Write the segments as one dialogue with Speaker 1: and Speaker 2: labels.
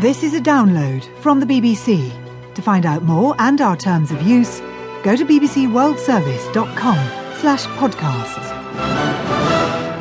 Speaker 1: This is a download from the BBC. To find out more and our terms of use, go to bbcworldservice.com slash podcasts.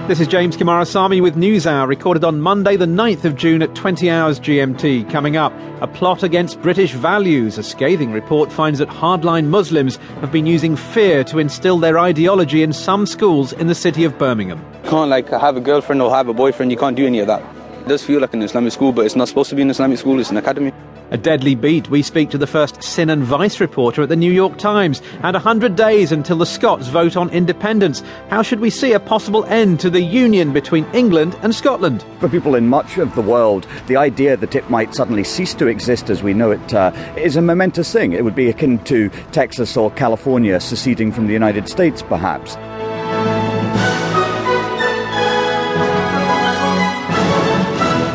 Speaker 2: This is James Coomarasamy with NewsHour, recorded on Monday, the 9th of June at 20 hours GMT. Coming up, a plot against British values. A scathing report finds that hardline Muslims have been using fear to instill their ideology in some schools in the city of Birmingham.
Speaker 3: You can't like have a girlfriend or have a boyfriend. You can't do any of that. It does feel like an Islamic school, but it's not supposed to be an Islamic school. It's an academy.
Speaker 2: A deadly beat. We speak to the first sin and vice reporter at the New York Times. And 100 days until the Scots vote on independence. How should we see a possible end to the union between England and Scotland?
Speaker 4: For people in much of the world, the idea that it might suddenly cease to exist as we know it uh, is a momentous thing. It would be akin to Texas or California seceding from the United States, perhaps.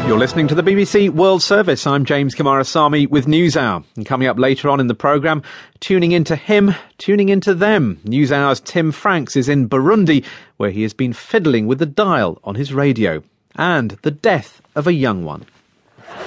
Speaker 2: You're listening to the BBC World Service. I'm James Coomarasamy with NewsHour. And coming up later on in the programme, tuning into him, tuning into them. NewsHour's Tim Franks is in Burundi, where he has been fiddling with the dial on his radio. And the death of a young one.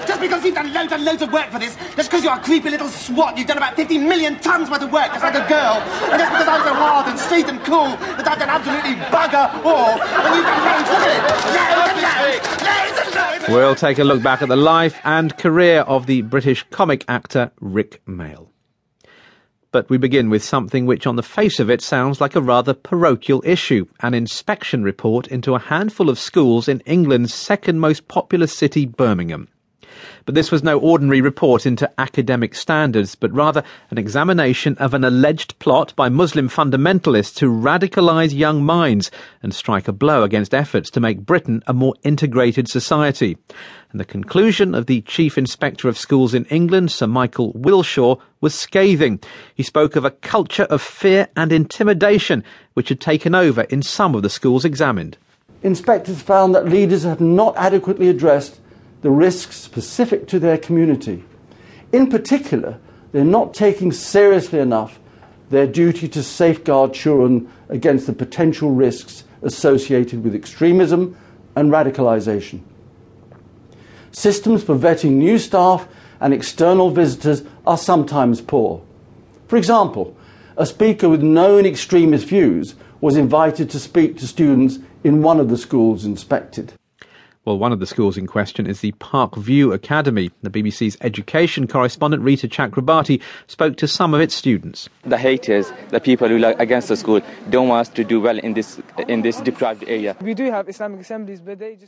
Speaker 5: Just because you've done loads and loads of work for this, just because you're a creepy little swat, you've done about 50 million tons worth of work just like a girl, and just because I'm so hard and straight and cool that I've done absolutely bugger all, and you've done loads, look at it! Loads and loads! Loads and loads!
Speaker 2: We'll take a look back at the life and career of the British comic actor Rick Mayall. But we begin with something which, on the face of it, sounds like a rather parochial issue an inspection report into a handful of schools in England's second most populous city, Birmingham. But this was no ordinary report into academic standards, but rather an examination of an alleged plot by Muslim fundamentalists to radicalise young minds and strike a blow against efforts to make Britain a more integrated society. And the conclusion of the Chief Inspector of Schools in England, Sir Michael Wilshaw, was scathing. He spoke of a culture of fear and intimidation which had taken over in some of the schools examined.
Speaker 6: Inspectors found that leaders have not adequately addressed the risks specific to their community. In particular, they're not taking seriously enough their duty to safeguard children against the potential risks associated with extremism and radicalization. Systems for vetting new staff and external visitors are sometimes poor. For example, a speaker with known extremist views was invited to speak to students in one of the schools inspected.
Speaker 2: Well, one of the schools in question is the Park View Academy. The BBC's education correspondent Reeta Chakrabarti spoke to some of its students.
Speaker 3: The haters, the people who are against the school, don't want us to do well in this in this deprived area.
Speaker 7: We do have Islamic assemblies, but they just